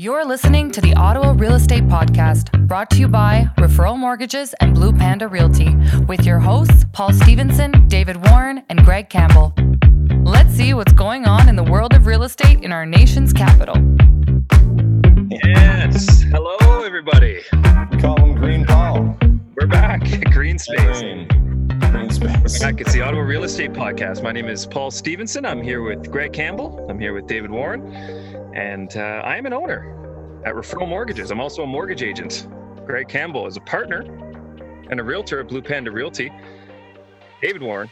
You're listening to the Ottawa Real Estate Podcast, brought to you by Referral Mortgages and Blue Panda Realty, with your hosts, Paul Stevenson, David Warren, and Greg Campbell. Let's see what's going on in the world of real estate in our nation's capital. Yes. Hello, everybody. We call him Green Paul. We're back. Green Space. Green, green space. Back. It's the Ottawa Real Estate Podcast. My name is Paul Stevenson. I'm here with Greg Campbell. I'm here with David Warren. And uh, I am an owner at Referral Mortgages. I'm also a mortgage agent. Greg Campbell is a partner and a realtor at Blue Panda Realty. David Warren,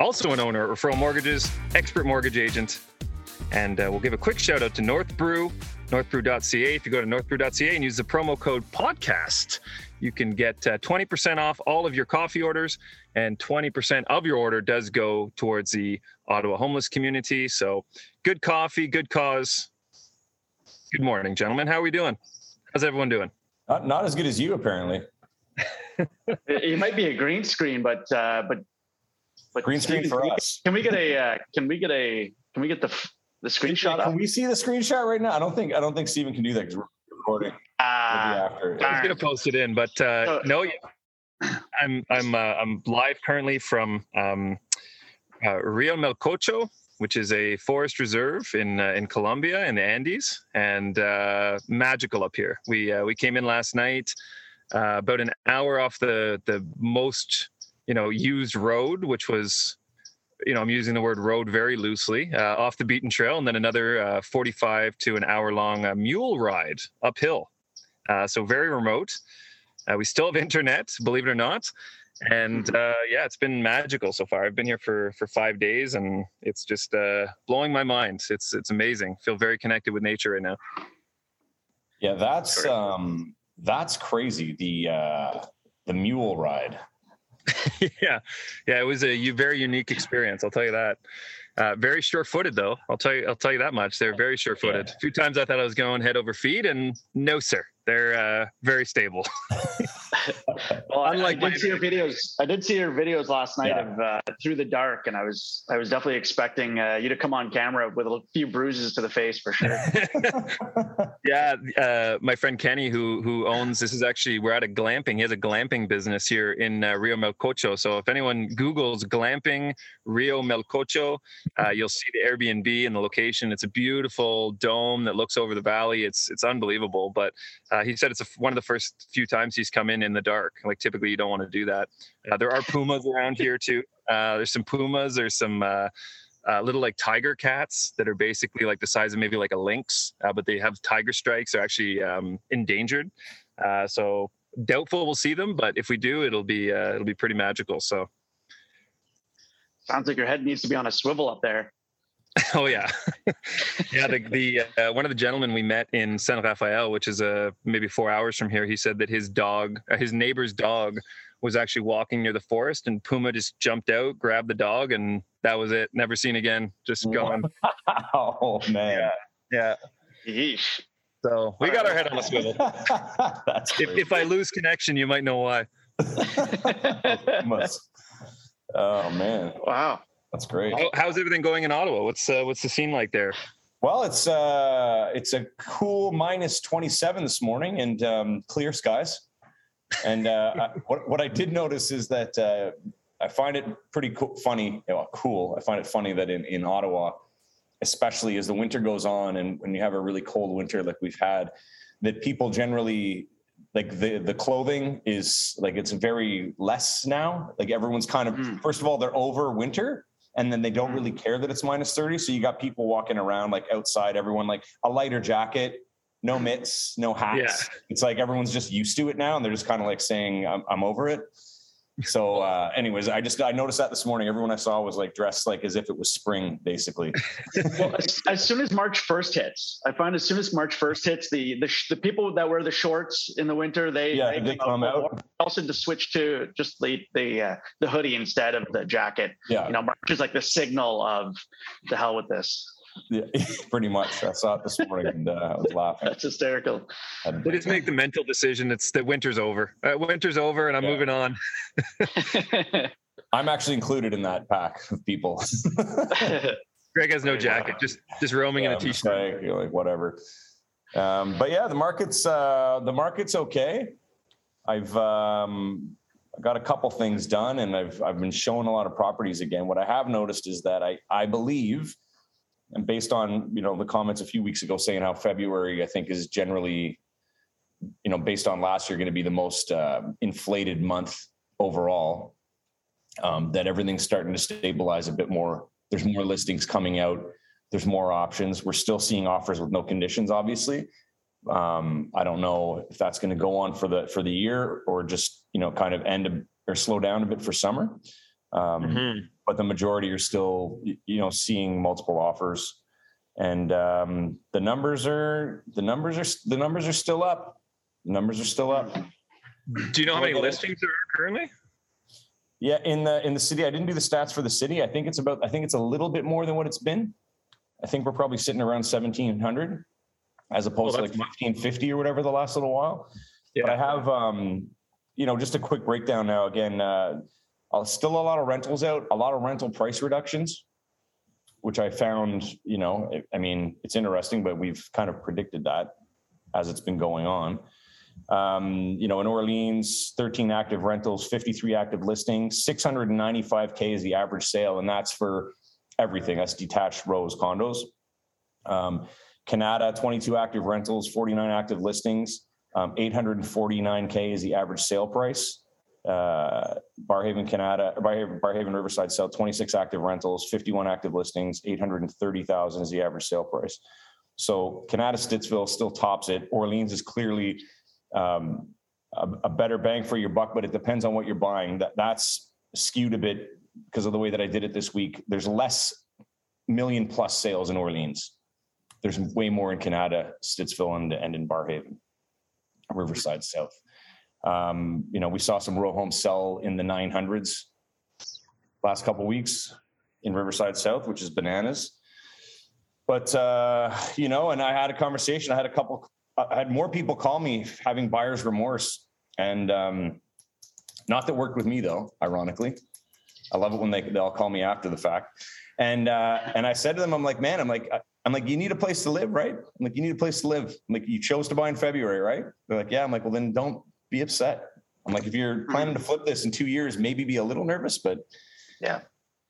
also an owner at Referral Mortgages, expert mortgage agent. And uh, we'll give a quick shout out to North Brew, northbrew.ca. If you go to northbrew.ca and use the promo code podcast, you can get uh, 20% off all of your coffee orders, and 20% of your order does go towards the Ottawa homeless community. So good coffee, good cause. Good morning, gentlemen. How are we doing? How's everyone doing? Not, not as good as you, apparently. it might be a green screen, but uh, but but Green screen for us. Can we get a uh, can we get a can we get the the screenshot up? Can we see the screenshot right now? I don't think I don't think Steven can do that because we're recording. Ah, Maybe after. I was gonna post it in, but uh, So- no, I'm I'm uh, I'm live currently from um, uh, Rio Melcocho, which is a forest reserve in uh, in Colombia in the Andes, and uh, magical up here. We uh, we came in last night, uh, about an hour off the the most you know used road, which was. You know, I'm using the word road very loosely, uh, off the beaten trail, and then another uh, 45 to an hour long uh, mule ride uphill. Uh, so very remote. Uh, we still have internet, believe it or not. And uh, yeah, it's been magical so far. I've been here for for five days, and it's just uh, blowing my mind. It's it's amazing. Feel very connected with nature right now. Yeah, that's um that's crazy. The uh the mule ride. yeah, yeah, it was a very unique experience. I'll tell you that. Uh, very sure-footed, though. I'll tell you. I'll tell you that much. They're very sure-footed. A few times I thought I was going head over feet, and no, sir. They're uh, very stable. Well, I, I did see your videos. I did see your videos last night Yeah. of uh, through the dark, and I was I was definitely expecting uh, you to come on camera with a few bruises to the face for sure. yeah, uh, my friend Kenny, who who owns this is actually we're at a glamping. He has a glamping business here in uh, Rio Melcocho. So if anyone Google's glamping Rio Melcocho, uh, you'll see the Airbnb and the location. It's a beautiful dome that looks over the valley. It's it's unbelievable. But uh, he said it's a, one of the first few times he's come in in the dark. Like typically you don't want to do that. Uh, there are pumas around here too. Uh, there's some pumas. There's some. Uh, uh, little like tiger cats that are basically like the size of maybe like a lynx, uh, but they have tiger strikes. They're actually um, endangered. Uh, so doubtful we'll see them, but if we do, it'll be uh, it'll be pretty magical. So Sounds like your head needs to be on a swivel up there. oh yeah, yeah. The the uh, one of the gentlemen we met in San Rafael, which is uh, maybe four hours from here, he said that his dog, uh, his neighbor's dog, was actually walking near the forest, and Puma just jumped out, grabbed the dog, and that was it. Never seen again. Just gone. oh man. Yeah. Yeesh. So we got our head on a swivel. that's If, if I lose connection, you might know why. Must- Oh man, wow. That's great. How, how's everything going in Ottawa? What's uh, what's the scene like there? Well, it's uh it's a cool minus 27 this morning and um, clear skies. And uh, I, what what I did notice is that uh, I find it pretty funny, well, cool. I find it funny that in in Ottawa, especially as the winter goes on and when you have a really cold winter like we've had, that people generally like the the clothing is like it's very less now. Like everyone's kind of Mm. first of all they're over winter and then they don't really mm. care that it's minus 30 so you got people walking around like outside everyone like a lighter jacket no mitts no hats. It's like everyone's just used to it now and they're just kind of like saying i'm, I'm over it so uh anyways i just i noticed that this morning everyone i saw was like dressed like as if it was spring basically Well, as, as soon as March first hits, I find as soon as March first hits, the the, sh- the people that wear the shorts in the winter, they Yeah, they come out. Also, to switch to just the the uh, the hoodie instead of the jacket. yeah, You know, March is like the signal of the hell with this. Yeah pretty much i saw it this morning and uh, i was laughing That's hysterical. They just make the mental decision. It's that winter's over. Uh, winter's over, and I'm Yeah. moving on. i'm actually included in that pack of people Greg has no jacket. Just just roaming in Yeah, a I'm just t-shirt. like, you know, like whatever Um, but yeah, the market's uh, the market's okay. I've um, got a couple things done, and I've I've been showing a lot of properties again. What I have noticed is that I I believe, and based on you know the comments a few weeks ago saying how February I think is generally, you know, based on last year going to be the most uh, inflated month overall. Um, that everything's starting to stabilize a bit more. There's more listings coming out. There's more options. We're still seeing offers with no conditions, obviously. Um, I don't know if that's going to go on for the for the year or just you know kind of end or slow down a bit for summer. Um, mm-hmm. But the majority are still you know seeing multiple offers, and um, the numbers are the numbers are the numbers are still up. The numbers are still up. Do you know how many listings there are currently? Yeah, in the in the city, I didn't do the stats for the city. I think it's about. I think it's a little bit more than what it's been. I think we're probably sitting around seventeen hundred, as opposed well, to like fifteen fifty or whatever the last little while. Yeah. But I have, um, you know, just a quick breakdown now. Again, uh, still a lot of rentals out, a lot of rental price reductions, which I found. You know, I mean, it's interesting, but we've kind of predicted that as it's been going on. Um, you know, in Orleans, 13 active rentals, 53 active listings, 695K is the average sale, and that's for everything. That's detached rows, condos. Um, Kanata, 22 active rentals, 49 active listings, um, 849K is the average sale price. Uh, Barrhaven, Kanata, Barhaven, Barrhaven Riverside South, 26 active rentals, 51 active listings, 830,000 is the average sale price. So Kanata Stittsville still tops it. Orleans is clearly um, a, a, better bang for your buck, but it depends on what you're buying. That that's skewed a bit because of the way that I did it this week. There's less million plus sales in Orleans. There's way more in Kanata, Stittsville, and, and in Barrhaven, Riverside South. Um, you know, we saw some row homes sell in the 900s last couple weeks in Riverside South, which is bananas. But uh, you know, and I had a conversation. I had a couple I had more people call me having buyer's remorse, and um, not that worked with me though. Ironically, I love it when they they'll call me after the fact. And uh, and I said to them, I'm like, man, I'm like, I'm like, you need a place to live, right? I'm like, you need a place to live. I'm like, you chose to buy in February, right? They're like, yeah. I'm like, well, then don't be upset. I'm like, if you're hmm. planning to flip this in two years, maybe be a little nervous, but yeah,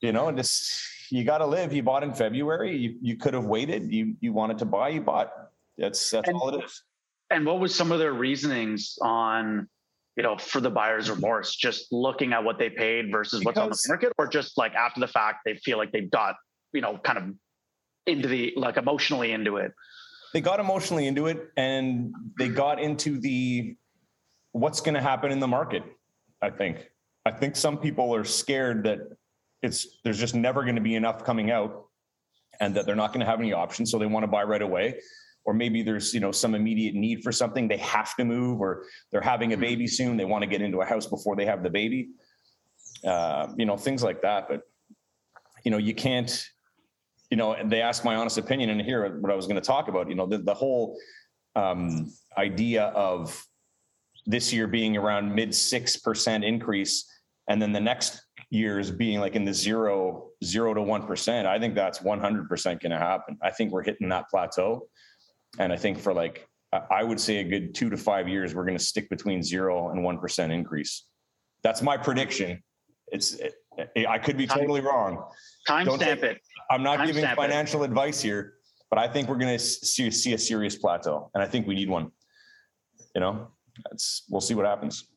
you know, and just you got to live. You bought in February. You you could have waited. You you wanted to buy. You bought that's that's and, all it is. And what was some of their reasonings on, you know, for the buyer's remorse? Just looking at what they paid versus because, what's on the market, or just like after the fact they feel like they've got, you know, kind of into the like emotionally into it. They got emotionally into it, and they got into the what's going to happen in the market. I think. I think some people are scared that it's there's just never going to be enough coming out and that they're not going to have any options so they want to buy right away or maybe there's you know some immediate need for something they have to move or they're having a baby soon they want to get into a house before they have the baby uh, you know things like that but you know you can't you know they ask my honest opinion and here what i was going to talk about you know the, the whole um, idea of this year being around mid 6% increase and then the next years being like in the zero zero to one percent i think that's 100% going to happen i think we're hitting that plateau and I think for like, I would say a good two to five years, we're going to stick between zero and 1% increase. That's my prediction. It's, it, I could be totally wrong. Timestamp it. I'm not time giving financial it. advice here, but I think we're going to see, see a serious plateau. And I think we need one. You know, that's, we'll see what happens.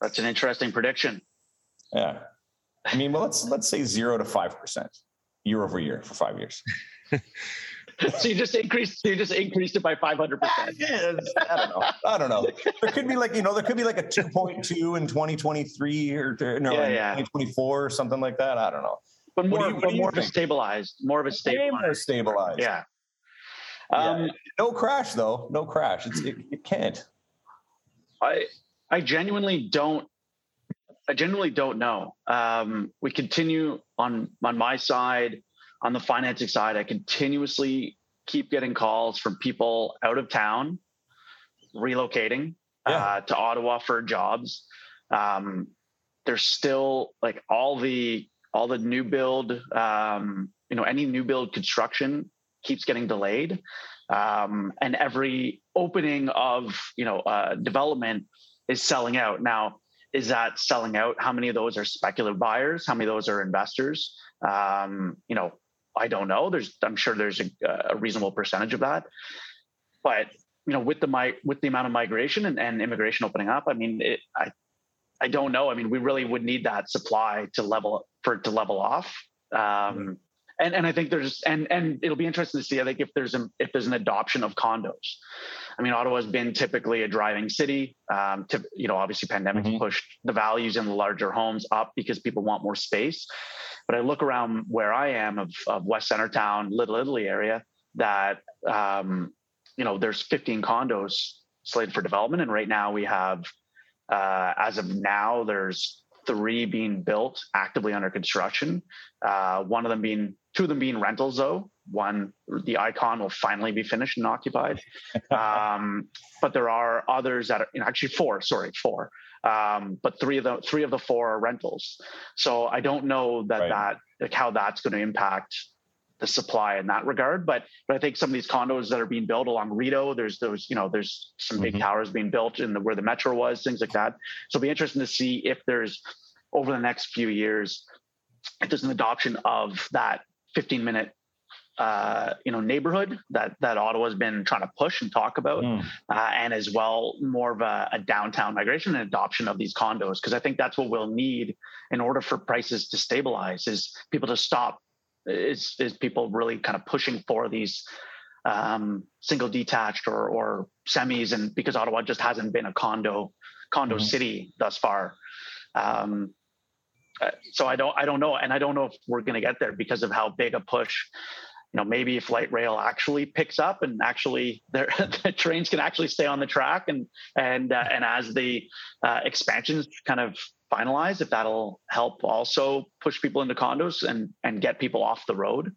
That's an interesting prediction. Yeah. I mean, well, let's, let's say zero to 5% year over year for five years. so you just increased you just increased it by 500 percent yeah i don't know i don't know there could be like you know there could be like a 2.2 in 2023 or no yeah, yeah. 2024 or something like that i don't know but more, you, but more of a stabilized more of a stabilized stabilized yeah um, yeah. no crash though no crash it's, it, it can't i i genuinely don't I genuinely don't know. Um, we continue on on my side on the financing side, I continuously keep getting calls from people out of town relocating yeah. uh, to Ottawa for jobs. Um, there's still like all the all the new build, um, you know, any new build construction keeps getting delayed, um, and every opening of you know uh, development is selling out. Now, is that selling out? How many of those are speculative buyers? How many of those are investors? Um, you know, I don't know. There's, I'm sure there's a, a reasonable percentage of that, but you know, with the my with the amount of migration and, and immigration opening up, I mean, it, I I don't know. I mean, we really would need that supply to level for to level off. Um, and and I think there's and and it'll be interesting to see. I think if there's a if there's an adoption of condos. I mean, Ottawa has been typically a driving city. Um, to, you know, obviously, pandemic mm-hmm. pushed the values in the larger homes up because people want more space. But I look around where I am of, of West Centretown, Little Italy area, that um, you know, there's 15 condos slated for development, and right now we have, uh, as of now, there's three being built, actively under construction. Uh, one of them being, two of them being rentals though. One, the icon will finally be finished and occupied. Um, but there are others that are you know, actually four, sorry, four. Um, but three of the three of the four are rentals. So I don't know that right. that like how that's going to impact the supply in that regard. But but I think some of these condos that are being built along Rideau there's those, you know, there's some big mm-hmm. towers being built in the where the metro was, things like that. So it'll be interesting to see if there's over the next few years, if there's an adoption of that 15 minute uh, you know neighborhood that that Ottawa's been trying to push and talk about, mm. uh, and as well more of a, a, downtown migration and adoption of these condos because I think that's what we'll need in order for prices to stabilize is people to stop is is people really kind of pushing for these um, single detached or or semis, and because Ottawa just hasn't been a condo condo mm-hmm. city thus far. Um, so I don't I don't know, and I don't know if we're going to get there because of how big a push. You know, maybe if light rail actually picks up and actually the trains can actually stay on the track, and and uh, and as the uh, expansions kind of finalize, if that'll help also push people into condos and and get people off the road.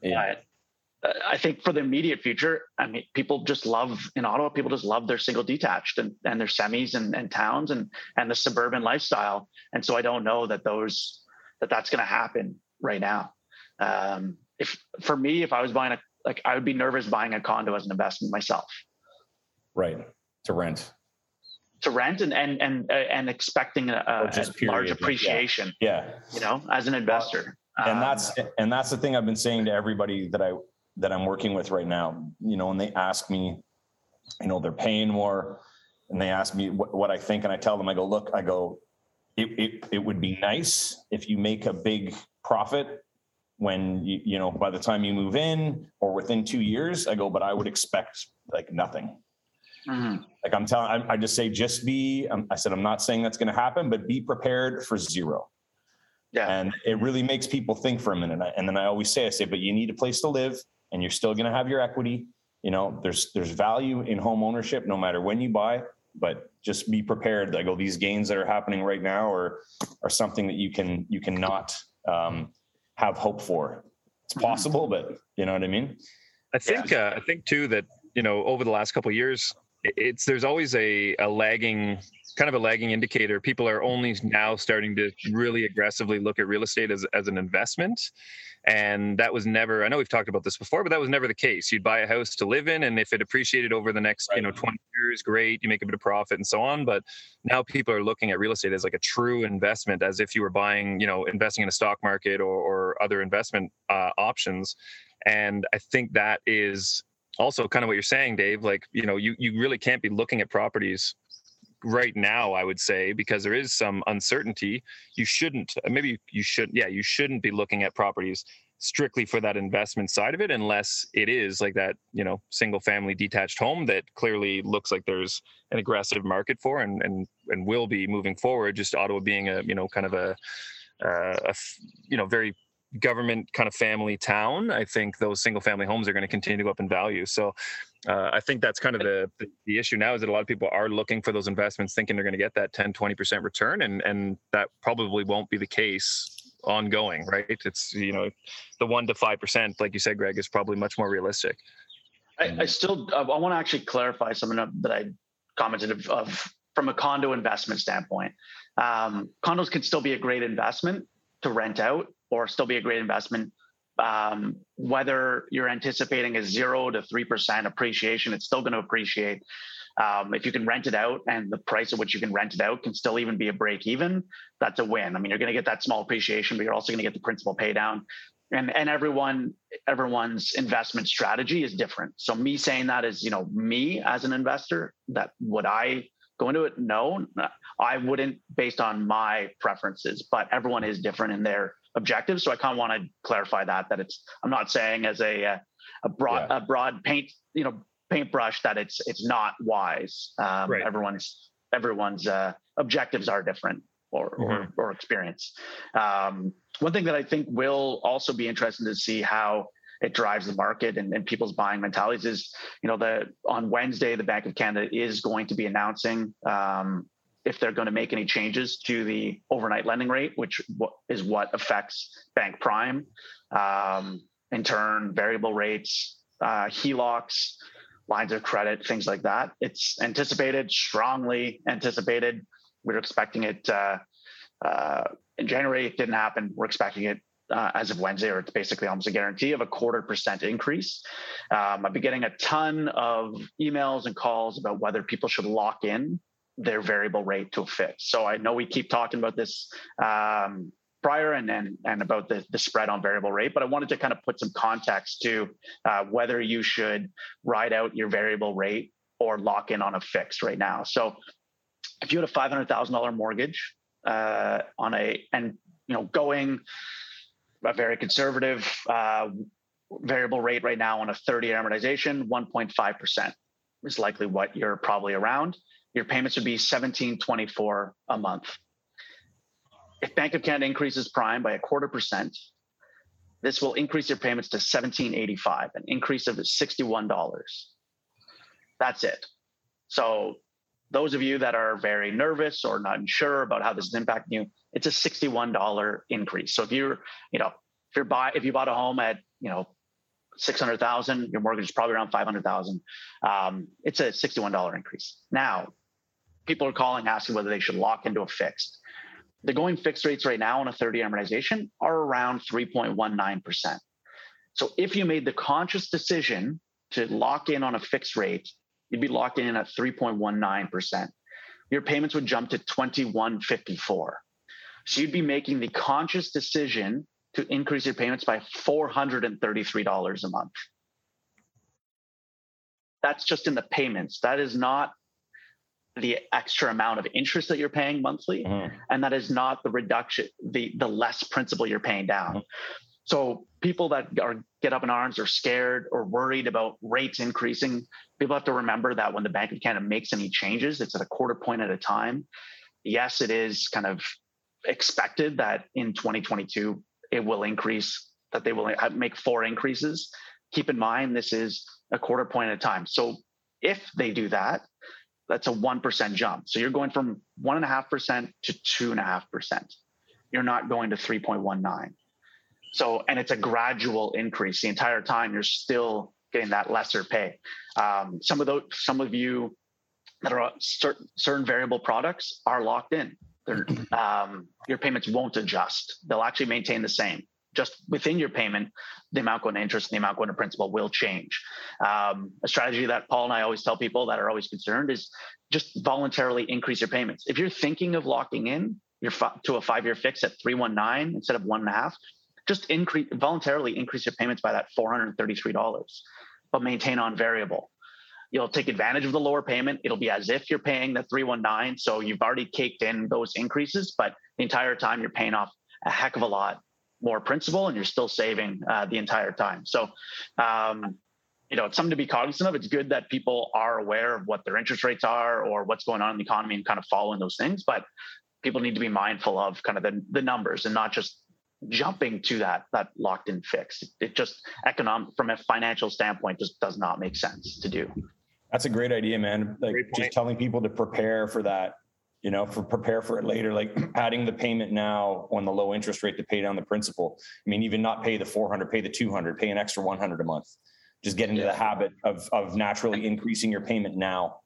Yeah. But I think for the immediate future, I mean, people just love in Ottawa. People just love their single detached and, and their semis and, and towns and and the suburban lifestyle. And so I don't know that those that that's going to happen right now. Um, if for me, if I was buying a like, I would be nervous buying a condo as an investment myself. Right to rent to rent and and and uh, and expecting a, a large appreciation. Yeah. yeah. you know, as an investor. And um, that's and that's the thing I've been saying to everybody that I that I'm working with right now. You know, and they ask me, you know, they're paying more, and they ask me what, what I think, and I tell them, I go, look, I go, it, it it would be nice if you make a big profit when you you know by the time you move in or within two years. I go, but I would expect like nothing Mm-hmm. Like I'm telling, I, I, just say, just be. Um, I said, I'm not saying that's going to happen, but be prepared for zero. Yeah. And it really makes people think for a minute. And then I always say, I say, but you need a place to live, and you're still going to have your equity. You know, there's there's value in home ownership, no matter when you buy. But just be prepared. I go, these gains that are happening right now are are something that you can you cannot um, have hope for. It's possible, but you know what I mean. I think yeah. uh, I think too that you know over the last couple years it's there's always a, a lagging kind of a lagging indicator. People are only now starting to really aggressively look at real estate as, as an investment. And that was never i know we've talked about this before but that was never the case. You'd buy a house to live in and if it appreciated over the next right. you know 20 years great you make a bit of profit and so on. But now people are looking at real estate as like a true investment as if you were buying you know investing in a stock market or, or other investment uh, options. And i think that is also kind of what you're saying dave like you know you you really can't be looking at properties right now i would say because there is some uncertainty. You shouldn't maybe you should yeah you shouldn't be looking at properties strictly for that investment side of it unless it is like that you know single family detached home that clearly looks like there's an aggressive market for and and and will be moving forward just ottawa being a you know kind of a uh, a you know very government kind of family town, I think those single family homes are going to continue to go up in value. So uh, I think that's kind of the, the, the issue now is that a lot of people are looking for those investments thinking they're going to get that 10, 20% return. And, and that probably won't be the case ongoing, right? It's, you know, the one to 5%, like you said, Greg, is probably much more realistic. I, I still, I want to actually clarify something that I commented of, of from a condo investment standpoint. Um, condos can still be a great investment to rent out or still be a great investment um, whether you're anticipating a zero to three percent appreciation, it's still going to appreciate. Um, if you can rent it out and the price at which you can rent it out can still even be a break even, that's a win. I mean, you're going to get that small appreciation, but you're also going to get the principal pay down. And, and everyone everyone's investment strategy is different. So me saying that is, you know, me as an investor, that would I go into it? No, I wouldn't based on my preferences, but everyone is different in their objectives. So I kind of want to clarify that, that it's, I'm not saying as a, a broad, yeah. a broad paint, you know, paintbrush that it's, it's not wise. Um, right. Everyone's, everyone's uh, objectives are different or, mm-hmm. or, or, experience. Um, one thing that I think will also be interesting to see how it drives the market and, and people's buying mentalities is, you know, the on Wednesday, the Bank of Canada is going to be announcing um, if they're going to make any changes to the overnight lending rate, which is what affects bank prime. Um, in turn, variable rates, uh, HELOCs, lines of credit, things like that. It's anticipated, strongly anticipated. We are expecting it uh, uh, in January. It didn't happen. We're expecting it uh, as of Wednesday, or it's basically almost a guarantee of a quarter percent increase. Um, I've been getting a ton of emails and calls about whether people should lock in their variable rate to a fix. So I know we keep talking about this um, prior and, and, and about the, the spread on variable rate, but I wanted to kind of put some context to uh, whether you should ride out your variable rate or lock in on a fix right now. So if you had a $500,000 mortgage uh, on a, and you know, going a very conservative uh, variable rate right now on a 30 year amortization, 1.5% is likely what you're probably around your payments would be 1724 a month. If Bank of Canada increases prime by a quarter percent, this will increase your payments to 1785, an increase of $61. That's it. So those of you that are very nervous or not sure about how this is impacting you, it's a $61 increase. So if you're, you know, if you're buy if you bought a home at, you know, 600,000, your mortgage is probably around 500,000. Um, it's a $61 increase. Now, people are calling asking whether they should lock into a fixed. The going fixed rates right now on a 30 amortization are around 3.19%. So if you made the conscious decision to lock in on a fixed rate, you'd be locked in at 3.19%. Your payments would jump to 2154. So you'd be making the conscious decision to increase your payments by $433 a month. That's just in the payments. That is not the extra amount of interest that you're paying monthly mm-hmm. and that is not the reduction the the less principal you're paying down mm-hmm. so people that are get up in arms or scared or worried about rates increasing people have to remember that when the bank of canada makes any changes it's at a quarter point at a time yes it is kind of expected that in 2022 it will increase that they will make four increases keep in mind this is a quarter point at a time so if they do that that's a 1% jump. So you're going from 1.5% to 2.5%. You're not going to 3.19. So, and it's a gradual increase the entire time. You're still getting that lesser pay. Um, some of those, some of you that are certain, certain variable products are locked in. Um, your payments won't adjust. They'll actually maintain the same just within your payment, the amount going to interest and the amount going to principal will change. Um, a strategy that Paul and I always tell people that are always concerned is just voluntarily increase your payments. If you're thinking of locking in your to a five-year fix at 319 instead of one and a half, just increase voluntarily increase your payments by that $433, but maintain on variable. You'll take advantage of the lower payment. It'll be as if you're paying the 319. So you've already caked in those increases, but the entire time you're paying off a heck of a lot more principal and you're still saving uh, the entire time. So, um, you know, it's something to be cognizant of. It's good that people are aware of what their interest rates are or what's going on in the economy and kind of following those things. But people need to be mindful of kind of the, the numbers and not just jumping to that that locked in fix. It just economic from a financial standpoint just does not make sense to do. That's a great idea, man. Like just telling people to prepare for that you know, for prepare for it later, like adding the payment now on the low interest rate to pay down the principal. I mean, even not pay the 400, pay the 200, pay an extra 100 a month. Just get into yeah. the habit of, of naturally increasing your payment now.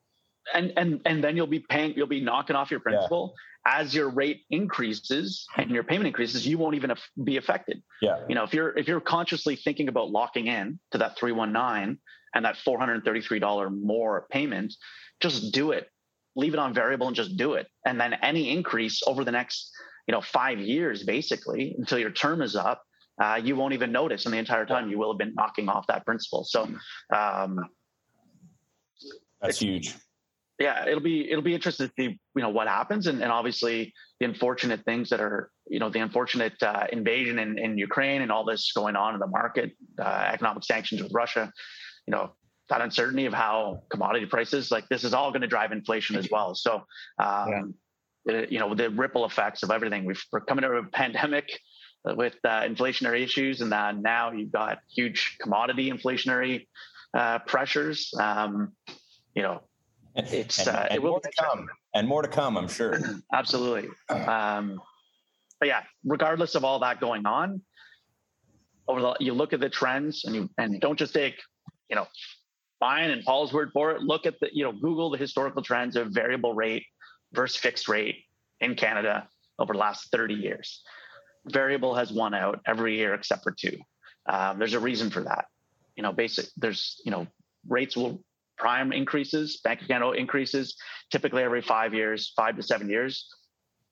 and and and then you'll be paying you'll be knocking off your principal yeah. as your rate increases and your payment increases you won't even be affected yeah you know if you're if you're consciously thinking about locking in to that 319 and that $433 more payment just do it leave it on variable and just do it. And then any increase over the next you know five years basically until your term is up uh, you won't even notice and the entire time you will have been knocking off that principal. So um, that's huge. Yeah, it'll be it'll be interesting to see you know what happens, and, and obviously the unfortunate things that are you know the unfortunate uh, invasion in, in Ukraine and all this going on in the market, uh, economic sanctions with Russia, you know that uncertainty of how commodity prices like this is all going to drive inflation as well. So um, yeah. it, you know the ripple effects of everything. We've, we're coming out of a pandemic with uh, inflationary issues, and then now you've got huge commodity inflationary uh, pressures. Um, you know it's and, uh, and it will more to come and more to come i'm sure absolutely um, but yeah regardless of all that going on over the you look at the trends and you and don't just take you know mine and paul's word for it look at the you know google the historical trends of variable rate versus fixed rate in canada over the last 30 years variable has won out every year except for two um, there's a reason for that you know basic there's you know rates will prime increases, Bank of Canada increases, typically every five years, five to seven years,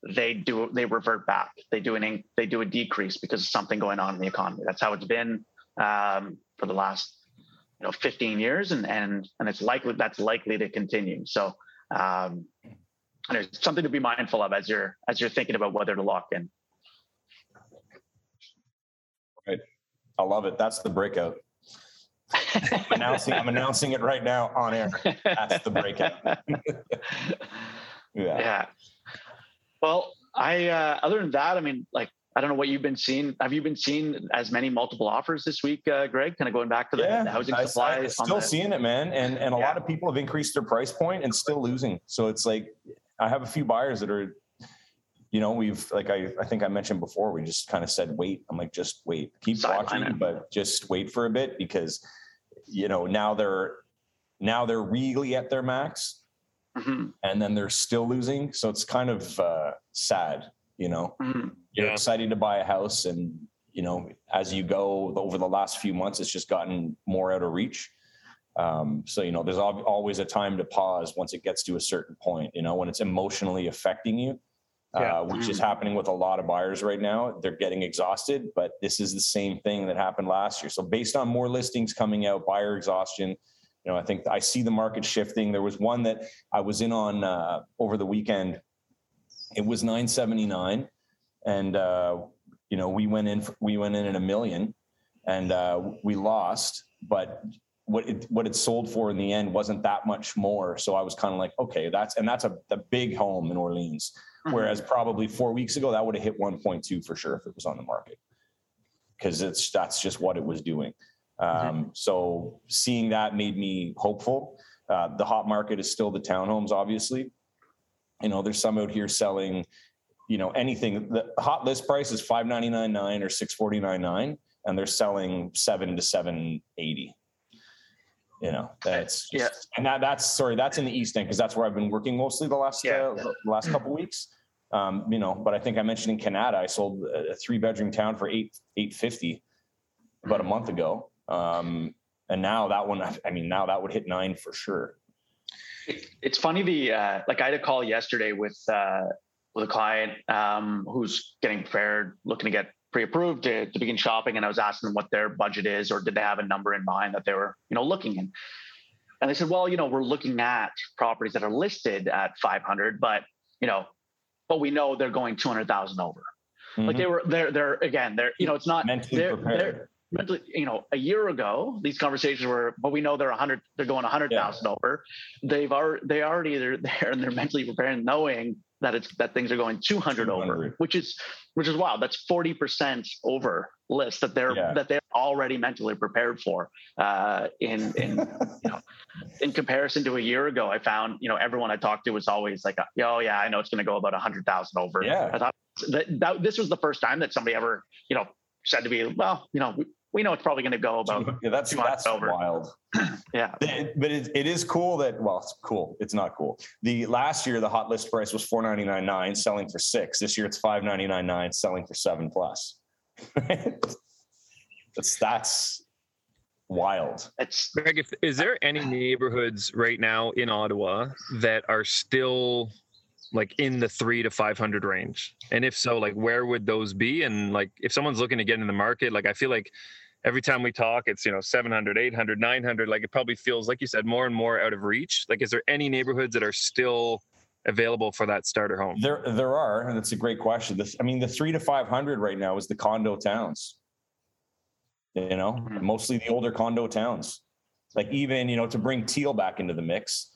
they do they revert back. They do an they do a decrease because of something going on in the economy. That's how it's been um, for the last you know 15 years, and and and it's likely that's likely to continue. So um, there's something to be mindful of as you're as you're thinking about whether to lock in. Right, I love it. That's the breakout. I'm announcing, I'm announcing it right now on air. That's the breakout. yeah. Yeah. Well, I uh, other than that, I mean, like I don't know what you've been seeing. Have you been seeing as many multiple offers this week, uh, Greg? Kind of going back to the, yeah, the housing supply. I'm still seeing it, man. And and a yeah. lot of people have increased their price point and still losing. So it's like I have a few buyers that are, you know, we've like I I think I mentioned before, we just kind of said wait. I'm like just wait, keep Side watching, but just wait for a bit because you know now they're now they're really at their max mm-hmm. and then they're still losing so it's kind of uh, sad you know mm-hmm. you're yeah. excited to buy a house and you know as you go over the last few months it's just gotten more out of reach um, so you know there's always a time to pause once it gets to a certain point you know when it's emotionally affecting you yeah. uh, which is mm-hmm. happening with a lot of buyers right now. They're getting exhausted, but this is the same thing that happened last year. So based on more listings coming out, buyer exhaustion, you know, I think I see the market shifting. There was one that I was in on uh, over the weekend. It was 979, and uh, you know we went in we went in at a million, and uh, we lost. But what it what it sold for in the end wasn't that much more. So I was kind of like, okay, that's and that's a, a big home in Orleans. Mm-hmm. Whereas probably four weeks ago, that would have hit 1.2 for sure if it was on the market, because it's that's just what it was doing. Mm-hmm. Um, so seeing that made me hopeful. Uh, the hot market is still the townhomes, obviously. You know, there's some out here selling, you know, anything. The hot list price is five ninety nine nine or six forty nine nine, and they're selling seven to seven eighty you know that's just, yeah and that that's sorry that's in the east end because that's where i've been working mostly the last yeah. uh, the last couple weeks um, you know, but I think I mentioned in Kanata, I sold a three bedroom town for eight eight fifty about a month ago, um, and now that one, I mean, now that would hit nine for sure. It's funny the uh, like I had a call yesterday with uh, with a client um, who's getting prepared, looking to get pre-approved to, to begin shopping, and I was asking them what their budget is, or did they have a number in mind that they were you know looking in. And they said, well, you know, we're looking at properties that are listed at 500, but you know, but we know they're going 200,000 over. Mm-hmm. Like they were, they're, they're again, they're, you know, it's not mentally prepared. They're, mentally, you know, a year ago, these conversations were, but we know they're 100, they're going 100,000 yeah. over. They've already, they already, they're there and they're mentally prepared, knowing that it's, that things are going 200, 200. over, which is, which is wild. That's 40% over list that they're, yeah. that they're already mentally prepared for. Uh, in, in, you know, in comparison to a year ago, I found, you know, everyone I talked to was always like, oh yeah, I know it's going to go about a hundred thousand over. Yeah. I thought that, that, this was the first time that somebody ever, you know, said to me, well, you know, we, we know it's probably going to go about. Yeah, that's that's over. wild. Yeah. It- but it, it is cool that well, it's cool. It's not cool. The last year the hot list price was four ninety nine nine, selling for six. This year it's five ninety nine nine, selling for seven plus. that's that's wild. It's Greg, if, is there any neighborhoods right now in Ottawa that are still like in the three to 500 range? And if so, like where would those be? And like if someone's looking to get in the market, like I feel like every time we talk, it's, you know, 700, 800, 900, like it probably feels, like you said, more and more out of reach. Like, is there any neighborhoods that are still available for that starter home? There there are, and that's a great question. This, I mean, the three to five hundred right now is the condo towns. You know, Mhm. mostly the older condo towns. Like even, you know, to bring Teal back into the mix,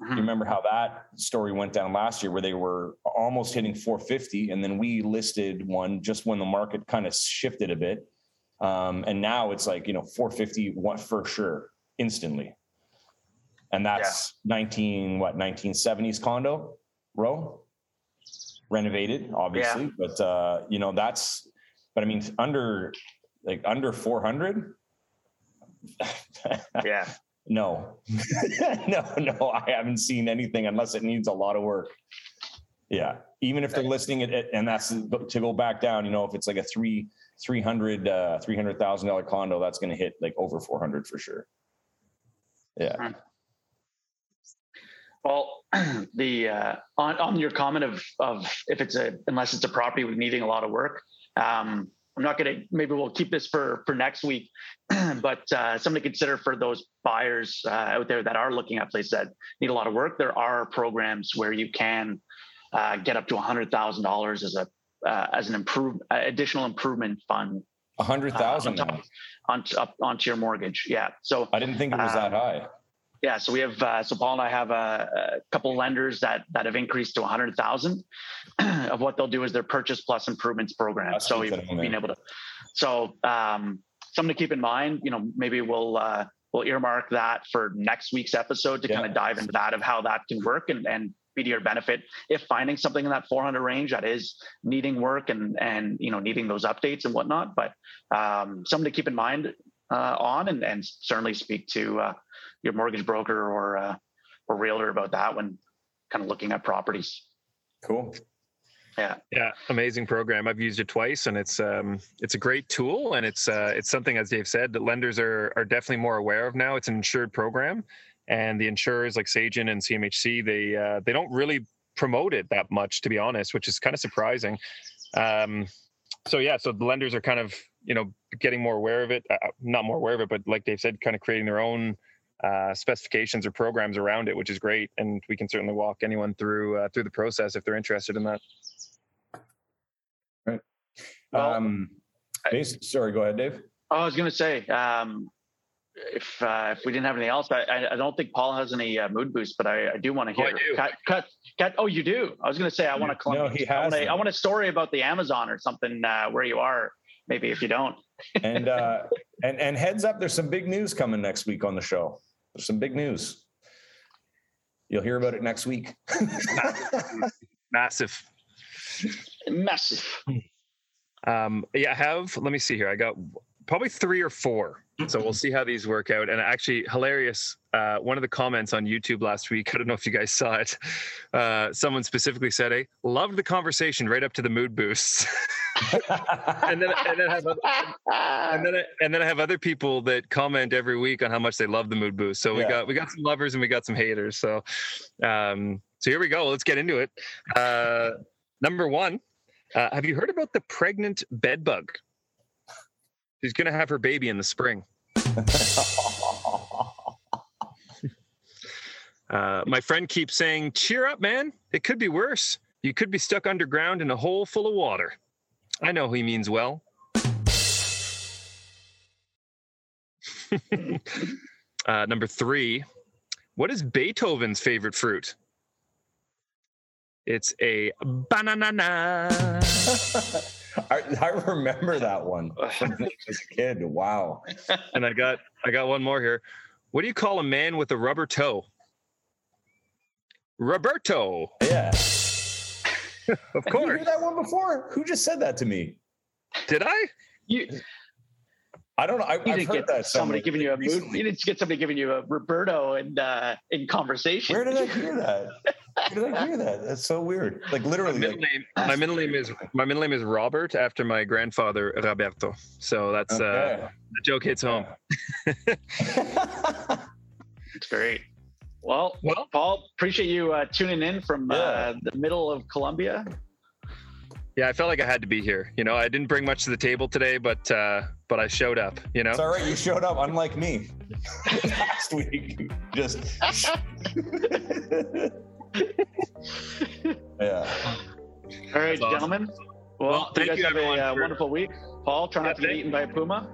Mhm. You remember how that story went down last year where they were almost hitting 450 and then we listed one just when the market kind of shifted a bit. Um, and now it's like, you know, 450 one for sure instantly. And that's 19 what 1970s condo row renovated obviously, but uh you know that's but I mean under like under 400 yeah. no, no, no. I haven't seen anything unless it needs a lot of work. Yeah, even if they're listing it, and that's to go back down. You know, if it's like a three three hundred uh three hundred thousand dollar condo, that's going to hit like over four hundred for sure. Yeah, Well, the uh, on on your comment of of if it's a unless it's a property with needing a lot of work, um, I'm not going to. Maybe we'll keep this for for next week, but uh, something to consider for those buyers uh, out there that are looking at places that need a lot of work. There are programs where you can uh, get up to hundred thousand dollars as a uh, as an improve uh, additional improvement fund a hundred thousand. Uh, on top- on up onto your mortgage. Yeah, so I didn't think it was that Um, high. yeah, so we have uh, so Paul and I have a, a couple lenders that that have increased to a 100,000 of what they'll do is their purchase plus improvements program. That's so we've been able to. So um, something to keep in mind. You know, maybe we'll uh, we'll earmark that for next week's episode to Yeah. kind of dive into that of how that can work and and be to your benefit if finding something in that 400 range that is needing work and and you know needing those updates and whatnot. But um, something to keep in mind uh, on and and certainly speak to. Uh, your mortgage broker or uh, or realtor about that when kind of looking at properties. Cool. Yeah, yeah amazing program. I've used it twice, and it's um, it's a great tool, and it's uh, it's something, as Dave said, that lenders are are definitely more aware of now. It's an insured program, and the insurers like Sagen and CMHC they uh, they don't really promote it that much, to be honest, which is kind of surprising. Um, so yeah, so the lenders are kind of you know getting more aware of it, uh, not more aware of it, but like Dave said, kind of creating their own uh, specifications or programs around it, which is great, and we can certainly walk anyone through uh, through the process if they're interested in that. Well, um, basi- sorry, go ahead, Dave. I was going to say, um, if uh, if we didn't have anything else, I, I- I don't think Paul has any uh, mood boost, but I, I do want to Oh, I hear. do. Cut, cut, cut. Oh, you do. I was going to say I want to. No, he I has want, a. I want a story about the Amazon or something uh, where you are. Maybe if you don't. and uh and and heads up there's some big news coming next week on the show there's some big news you'll hear about it next week Massive. Massive. Um, yeah, I have. Let me see here. I got probably three or four. So we'll see how these work out. And actually, hilarious. Uh, one of the comments on YouTube last week. I don't know if you guys saw it. Uh, someone specifically said, "Hey, loved the conversation right up to the mood boosts." and then and then I have other, and then I, and then I have other people that comment every week on how much they love the mood boost. So we Yeah. got we got some lovers and we got some haters. So um, so here we go. Let's get into it. Uh, number one. Uh, have you heard about the pregnant bed bug? She's going to have her baby in the spring. Uh, my friend keeps saying, Cheer up, man. It could be worse. You could be stuck underground in a hole full of water. I know he means well. uh, number three, what is Beethoven's favorite fruit? It's a banana. I, I remember that one from as a kid wow and I got I got one more here. What do you call a man with a rubber toe? Roberto, yeah of Have you course. heard that one before who just said that to me Did I? You I don't know. I, You I've didn't heard get that somebody giving you a mood. recently. You didn't get somebody giving you a Roberto in uh, in conversation. Where did I hear that? Where did I hear that? That's so weird. Like My literally, middle like, name, my middle name is my middle name is Robert after my grandfather Roberto. So that's uh, the joke hits home. It's great. Well, Well, Paul, appreciate you uh, tuning in from uh, the middle of Colombia. yeah, I felt like I had to be here. You know, I didn't bring much to the table today, but uh, but I showed up. You know, it's all right. You showed up, unlike me last week. Just yeah. All right, awesome. gentlemen. Well, Well, thank you guys you, have everyone, a uh, for- wonderful week. Paul, try not Yeah, to get thank eaten by a puma.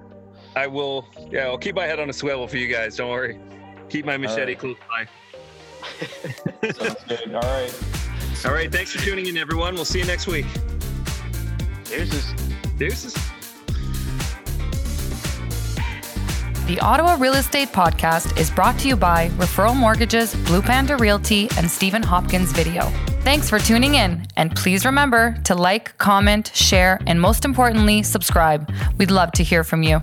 I will. Yeah, I'll keep my head on a swivel for you guys. Don't worry. Keep my machete right. close by. Sounds good. All right. All right. Thanks for tuning in, everyone. We'll see you next week. Deuces. Deuces. The Ottawa Real Estate Podcast is brought to you by Referral Mortgages, Blue Panda Realty, and Stephen Hopkins Video. Thanks for tuning in, and please remember to like, comment, share, and most importantly, subscribe. We'd love to hear from you.